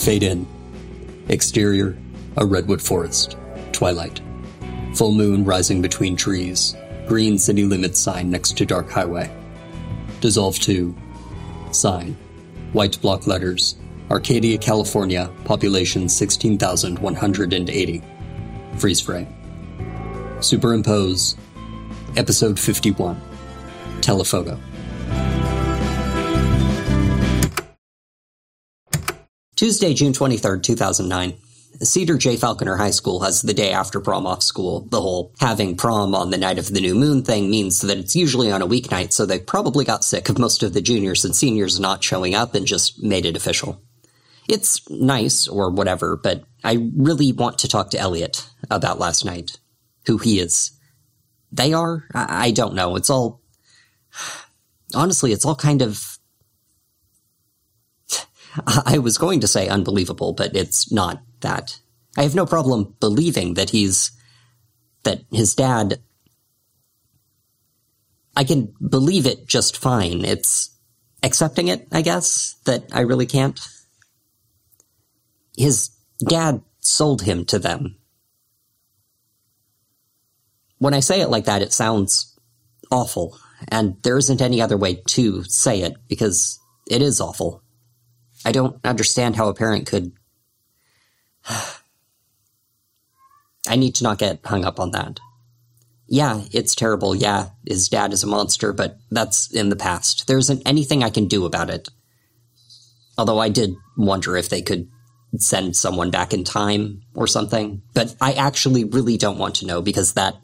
Fade in. Exterior, a redwood forest. Twilight. Full moon rising between trees. Green city limits sign next to dark highway. Dissolve to. Sign. White block letters. Arcadia, California. Population 16,180. Freeze frame. Superimpose. Episode 51. Telephoto. Tuesday, June 23rd, 2009. Cedar J. Falconer High School has the day after prom off school. The whole having prom on the night of the new moon thing means that it's usually on a weeknight, so they probably got sick of most of the juniors and seniors not showing up and just made it official. It's nice or whatever, but I really want to talk to Elliot about last night. Who he is. They are? I, I don't know. It's all. Honestly, it's all kind of I was going to say unbelievable, but it's not that. I have no problem believing that he's, that his dad, I can believe it just fine. It's accepting it, I guess, that I really can't. His dad sold him to them. When I say it like that, it sounds awful, and there isn't any other way to say it because it is awful. I don't understand how a parent could. I need to not get hung up on that. Yeah, it's terrible. Yeah, his dad is a monster, but that's in the past. There isn't anything I can do about it. Although I did wonder if they could send someone back in time or something. But I actually really don't want to know because that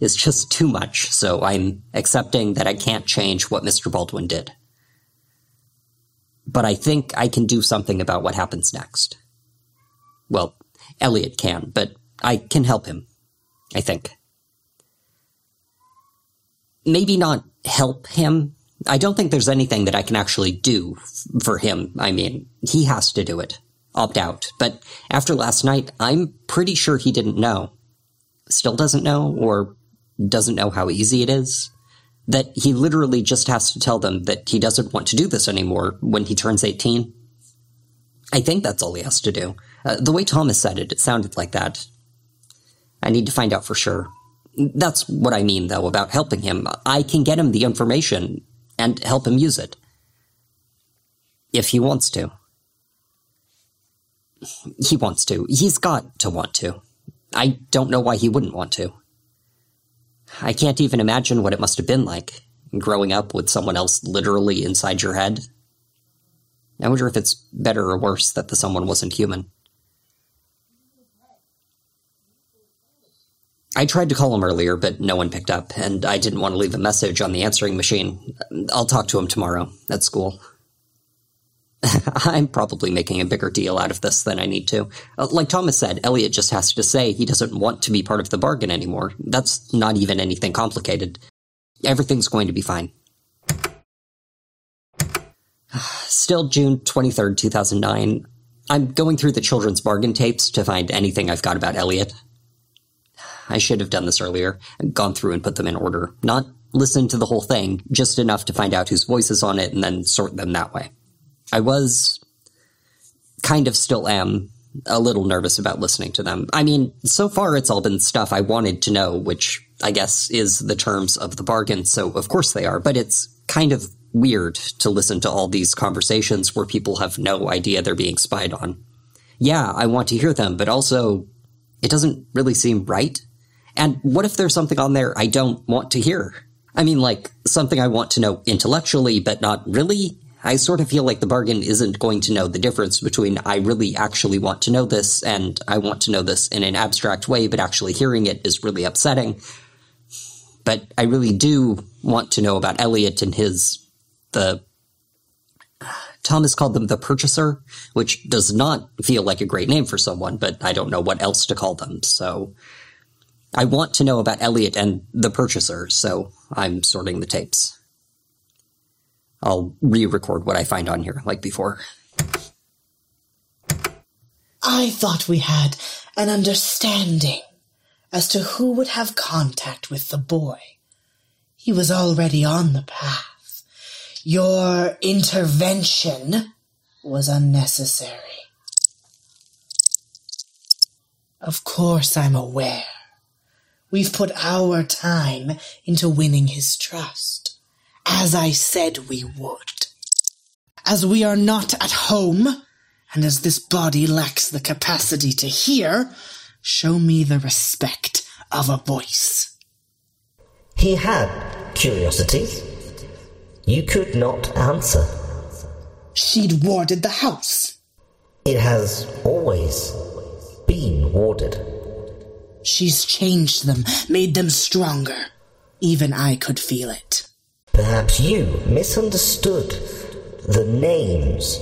is just too much. So I'm accepting that I can't change what Mr. Baldwin did but I think I can do something about what happens next. Well, Elliot can, but I can help him. I think. Maybe not help him. I don't think there's anything that I can actually do for him. I mean, he has to do it. Opt out. But after last night, I'm pretty sure he didn't know. Still doesn't know, or doesn't know how easy it is that he literally just has to tell them that he doesn't want to do this anymore when he turns 18? I think that's all he has to do. Uh, the way Thomas said it, it sounded like that. I need to find out for sure. That's what I mean, though, about helping him. I can get him the information and help him use it. If he wants to. He wants to. He's got to want to. I don't know why he wouldn't want to. I can't even imagine what it must have been like growing up with someone else literally inside your head. I wonder if it's better or worse that the someone wasn't human. I tried to call him earlier, but no one picked up, and I didn't want to leave a message on the answering machine. I'll talk to him tomorrow at school. I'm probably making a bigger deal out of this than I need to. Uh, like Thomas said, Elliot just has to say he doesn't want to be part of the bargain anymore. That's not even anything complicated. Everything's going to be fine. Still June 23rd, 2009. I'm going through the children's bargain tapes to find anything I've got about Elliot. I should have done this earlier, gone through and put them in order. Not listen to the whole thing, just enough to find out whose voice is on it and then sort them that way. I was kind of still am a little nervous about listening to them. I mean, so far it's all been stuff I wanted to know, which I guess is the terms of the bargain, so of course they are, but it's kind of weird to listen to all these conversations where people have no idea they're being spied on. Yeah, I want to hear them, but also it doesn't really seem right. And what if there's something on there I don't want to hear? I mean, like, something I want to know intellectually, but not really? I sort of feel like the bargain isn't going to know the difference between I really actually want to know this and I want to know this in an abstract way, but actually hearing it is really upsetting. But I really do want to know about Elliot and his, the, Thomas called them the purchaser, which does not feel like a great name for someone, but I don't know what else to call them. So I want to know about Elliot and the purchaser, so I'm sorting the tapes. I'll re-record what I find on here, like before. I thought we had an understanding as to who would have contact with the boy. He was already on the path. Your intervention was unnecessary. Of course I'm aware. We've put our time into winning his trust, as I said we would. As we are not at home, and as this body lacks the capacity to hear, show me the respect of a voice. He had curiosity. You could not answer. She'd warded the house. It has always been warded. She's changed them, made them stronger. Even I could feel it. Perhaps you misunderstood the names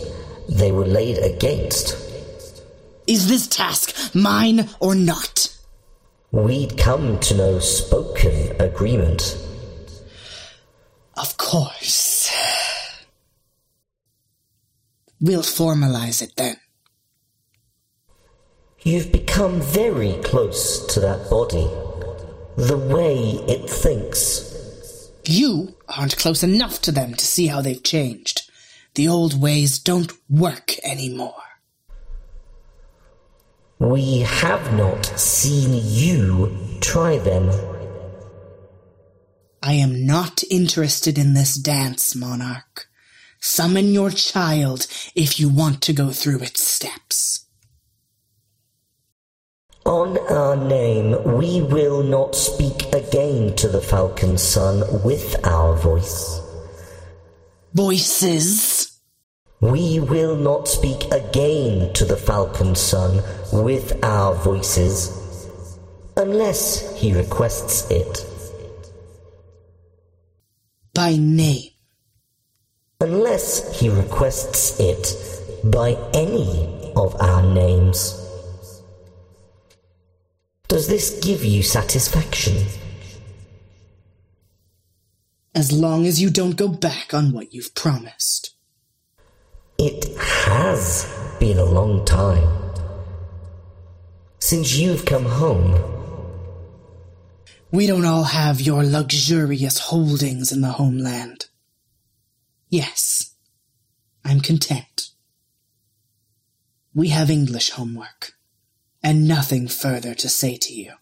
they were laid against. Is this task mine or not? We'd come to no spoken agreement. Of course. We'll formalize it then. You've become very close to that body. The way it thinks. You aren't close enough to them to see how they've changed. The old ways don't work anymore. We have not seen you try them. I am not interested in this dance, Monarch. Summon your child if you want to go through its steps. On our name, we will not speak again to the Falcon Sun with our voice. Voices. We will not speak again to the Falcon Sun with our voices, unless he requests it. By name. Unless he requests it by any of our names. Does this give you satisfaction? As long as you don't go back on what you've promised. It has been a long time. Since you've come home. We don't all have your luxurious holdings in the homeland. Yes, I'm content. We have English homework, and nothing further to say to you.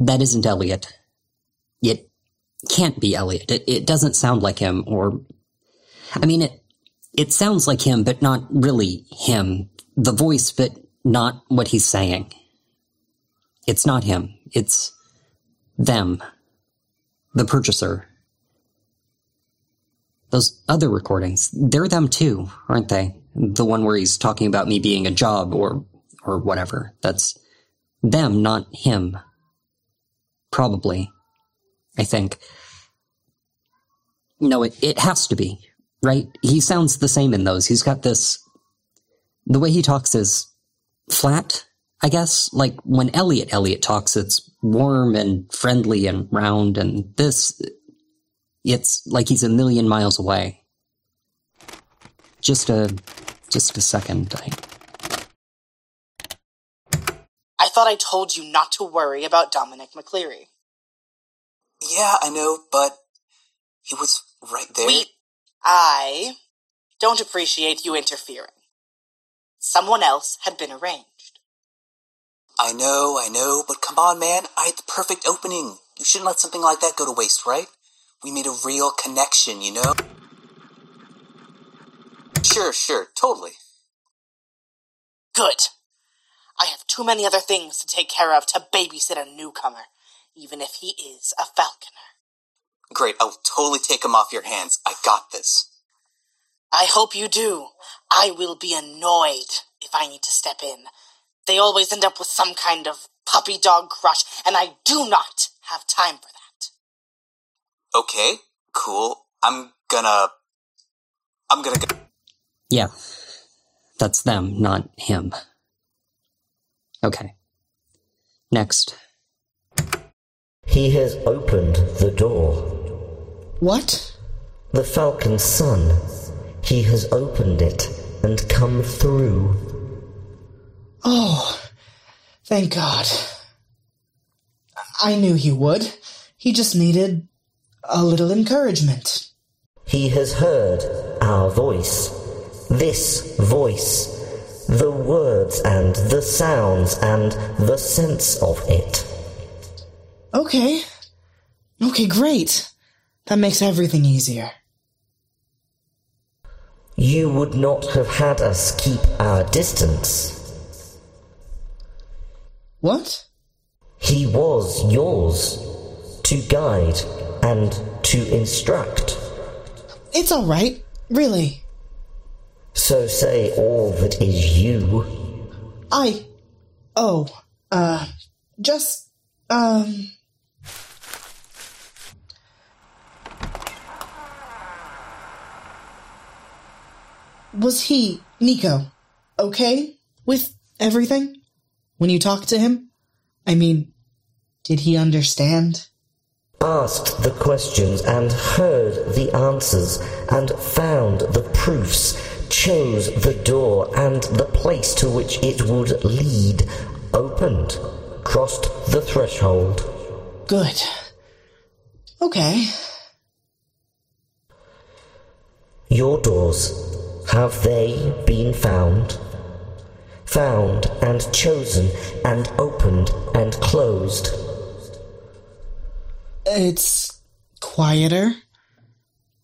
That isn't Elliot. It can't be Elliot. It, it doesn't sound like him, or. I mean, it, it sounds like him, but not really him. The voice, but not what he's saying. It's not him. It's them. The purchaser. Those other recordings, they're them too, aren't they? The one where he's talking about me being a job or, or whatever. That's them, not him. Probably. I think. No, it, it has to be, right? He sounds the same in those. He's got this. The way he talks is flat, I guess. Like when Elliot Elliot talks, it's warm and friendly and round, and this. It's like he's a million miles away. Just a. Just a second. I, I thought I told you not to worry about Dominic MacCleary. Yeah, I know, but he was right there. We. I don't appreciate you interfering. Someone else had been arranged. I know, I know, but come on, man. I had the perfect opening. You shouldn't let something like that go to waste, right? We made a real connection, you know? Sure, sure, totally. Good. I have too many other things to take care of to babysit a newcomer, even if he is a falconer. Great, I'll totally take him off your hands. I got this. I hope you do. I will be annoyed if I need to step in. They always end up with some kind of puppy dog crush, and I do not have time for that. Okay, cool. I'm gonna. I'm gonna go. Yeah. That's them, not him. Okay. Next. He has opened the door. What? The falcon's son. He has opened it and come through. Oh, thank God. I knew he would. He just needed a little encouragement. He has heard our voice. This voice. the words and the sounds and the sense of it. Okay. Okay, great. That makes everything easier. You would not have had us keep our distance. What? He was yours to guide and to instruct. It's alright. Really. So say all that is you. I. Oh. Uh. Just. Um. Was he, Niko, okay with everything? When you talked to him? I mean, did he understand? Asked the questions and heard the answers and found the proofs, chose the door and the place to which it would lead, opened, crossed the threshold. Good. Okay. Your doors, have they been found? Found and chosen and opened and closed. It's quieter.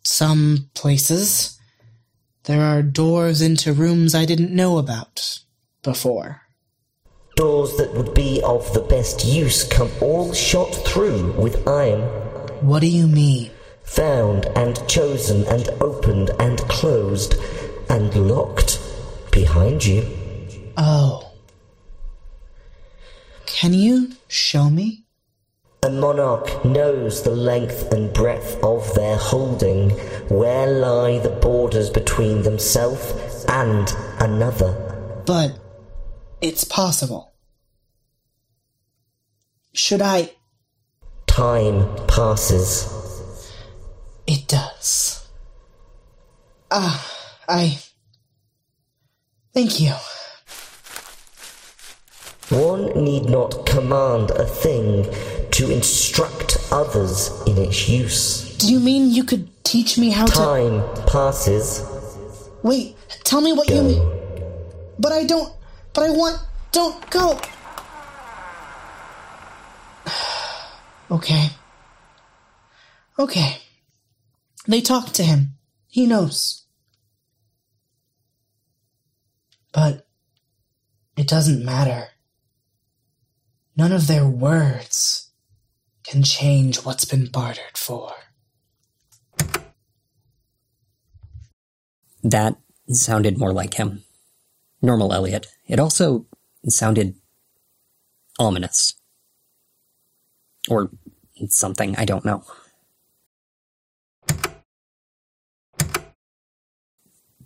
Some places. There are doors into rooms I didn't know about before. Doors that would be of the best use come all shot through with iron. What do you mean? Found and chosen and opened and closed and locked behind you. Oh. Can you show me? Monarch knows the length and breadth of their holding, where lie the borders between themselves and another. But it's possible. Should I? Time passes. It does. Ah, I. Thank you. One need not command a thing to instruct others in its use. Do you mean you could teach me how to. Time passes. Wait, tell me what you mean. But I don't. But I want. Don't go! okay. Okay. They talked to him. He knows. But it doesn't matter. None of their words can change what's been bartered for. That sounded more like him. Normal Elliot. It also sounded ominous. Or something, I don't know.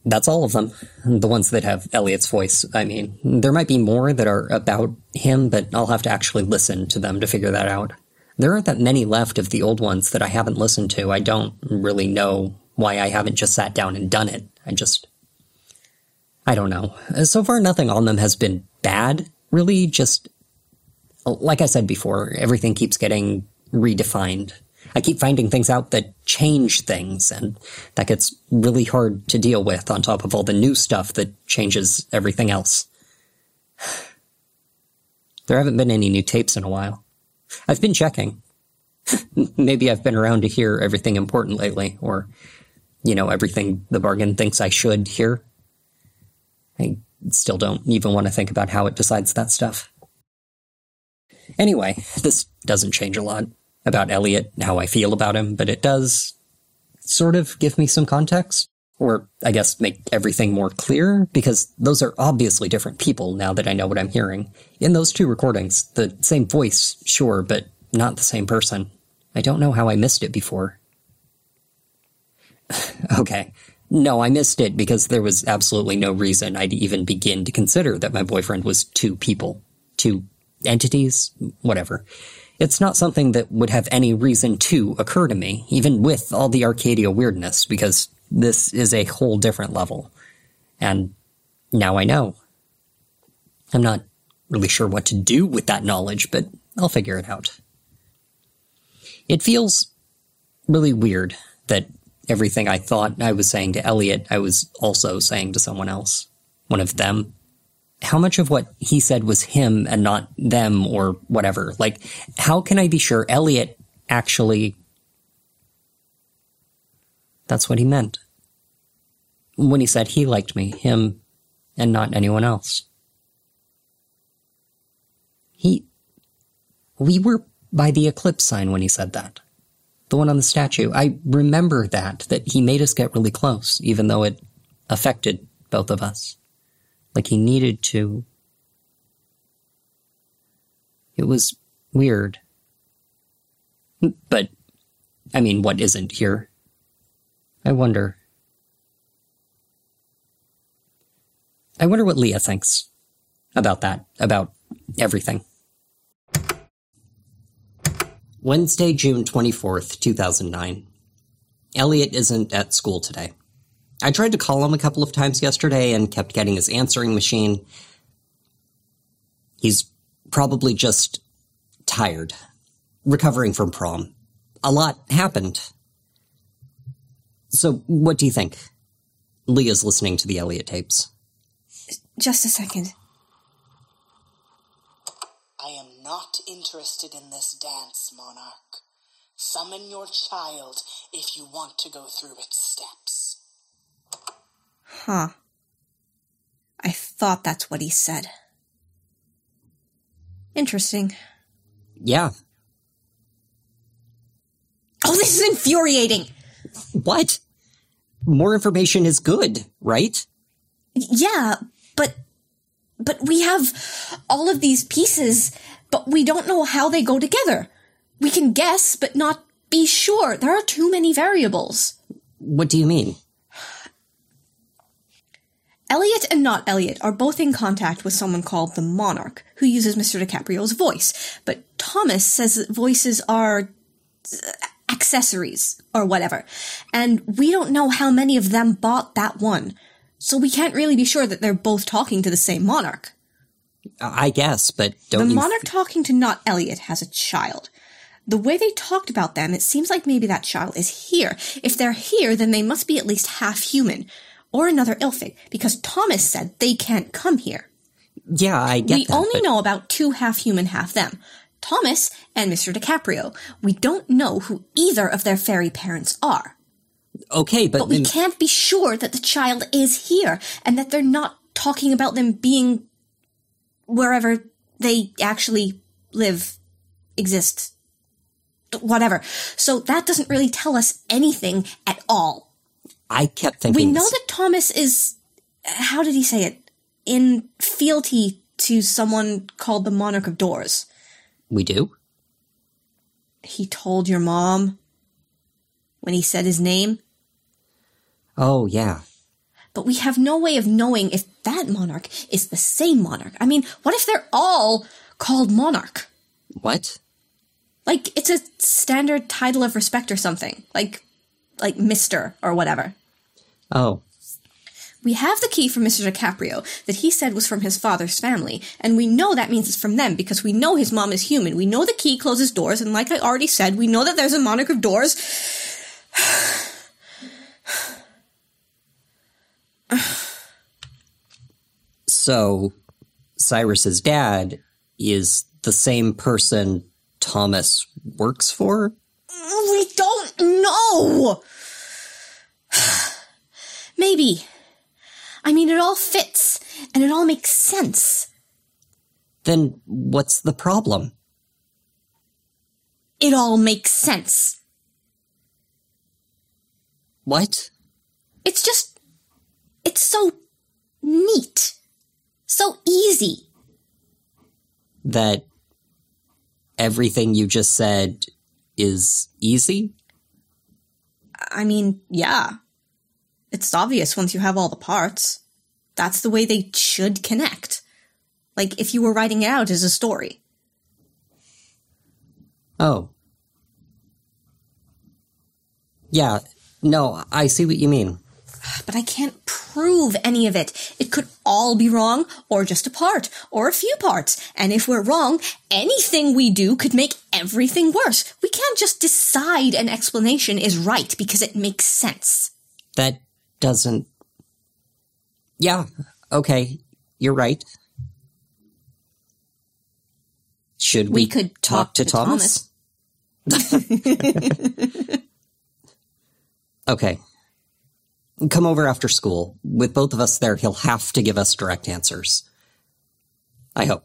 That's all of them. The ones that have Elliot's voice, I mean. There might be more that are about him, but I'll have to actually listen to them to figure that out. There aren't that many left of the old ones that I haven't listened to. I don't really know why I haven't just sat down and done it. I just. I don't know. Uh, so far, nothing on them has been bad. Really, just. Like I said before, everything keeps getting redefined. I keep finding things out that change things, and that gets really hard to deal with on top of all the new stuff that changes everything else. There haven't been any new tapes in a while. I've been checking. Maybe I've been around to hear everything important lately, or, you know, everything the bargain thinks I should hear. I still don't even want to think about how it decides that stuff. Anyway, this doesn't change a lot about Elliot, and how I feel about him, but it does sort of give me some context. Or, I guess, make everything more clear, because those are obviously different people now that I know what I'm hearing. In those two recordings, the same voice, sure, but not the same person. I don't know how I missed it before. okay. No, I missed it because there was absolutely no reason I'd even begin to consider that my boyfriend was two people. Two entities? Whatever. It's not something that would have any reason to occur to me, even with all the Arcadia weirdness, because this is a whole different level. And now I know. I'm not really sure what to do with that knowledge, but I'll figure it out. It feels really weird that everything I thought I was saying to Elliot, I was also saying to someone else. One of them. how much of what he said was him and not them or whatever? Like, how can I be sure Elliot actually. That's what he meant. When he said he liked me, him, and not anyone else. He. We were by the eclipse sign when he said that. The one on the statue. I remember that, that he made us get really close, even though it affected both of us. Like he needed to. It was weird. But, I mean, what isn't here? I wonder. I wonder what Lia thinks about that, about everything. Wednesday, June 24th, 2009. Elliot isn't at school today. I tried to call him a couple of times yesterday and kept getting his answering machine. He's probably just tired, recovering from prom. A lot happened. So, what do you think? Lia's listening to the Elliot tapes. Just a second. I am not interested in this dance, Monarch. Summon your child if you want to go through its steps. Huh. I thought that's what he said. Interesting. Yeah. Oh, this is infuriating! What? More information is good, right? Yeah, but. But we have all of these pieces, but we don't know how they go together. We can guess, but not be sure. There are too many variables. What do you mean? Elliot and not Elliot are both in contact with someone called the Monarch, who uses Mr. DiCaprio's voice. But Thomas says that voices are accessories or whatever. And we don't know how many of them bought that one. So we can't really be sure that they're both talking to the same monarch. I guess, but don't The monarch talking to not Elliot has a child. The way they talked about them, it seems like maybe that child is here. If they're here, then they must be at least half human. Or another Ilfig, because Thomas said they can't come here. Yeah, I get we that. only but- know about two half human, half them. Thomas and Mr. DiCaprio. We don't know who either of their fairy parents are. Okay, but, But we then- can't be sure that the child is here and that they're not talking about them being wherever they actually live, exist, whatever. So that doesn't really tell us anything at all. I kept thinking. We know this- that Thomas is, how did he say it? In fealty to someone called the Monarch of Doors. We do. He told your mom when he said his name, Oh yeah, but we have no way of knowing if that monarch is the same monarch. I mean, what if they're all called monarch? what? Like it's a standard title of respect or something, like like Mister or whatever. Oh, We have the key from Mr. DiCaprio that he said was from his father's family, and we know that means it's from them because we know his mom is human. We know the key closes doors, and like I already said, we know that there's a monarch of doors. so Cyrus's dad is the same person Thomas works for. We don't know! Maybe. I mean, it all fits, and it all makes sense. Then what's the problem? It all makes sense. What? It's just. It's so neat. So easy. That everything you just said is easy? I mean, yeah. It's obvious once you have all the parts. That's the way they should connect. Like if you were writing it out as a story. Oh. Yeah, no, I see what you mean. But I can't prove any of it. It could all be wrong, or just a part, or a few parts. And if we're wrong, anything we do could make everything worse. We can't just decide an explanation is right because it makes sense. That doesn't. Yeah, okay, you're right. Should we, we could talk, talk to, to, Thomas? Thomas. okay. Come over after school. With both of us there, he'll have to give us direct answers. I hope.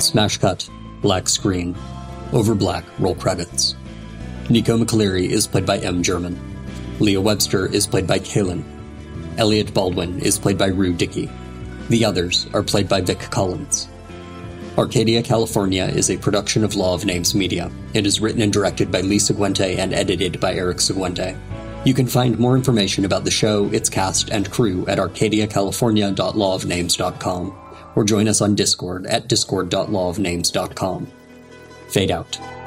Smash cut. Black screen. Over black, roll credits. Niko MacCleary is played by M. German. Lia Webster is played by Cailen. Elliot Baldwin is played by Rue Dickey. The others are played by Vic Collins. Arcadia, California is a production of Law of Names Media. It is written and directed by Lee Seguinte and edited by Erik Seguinte. You can find more information about the show, its cast, and crew at arcadiacalifornia.lawofnames.com or join us on Discord at discord.lawofnames.com. Fade out.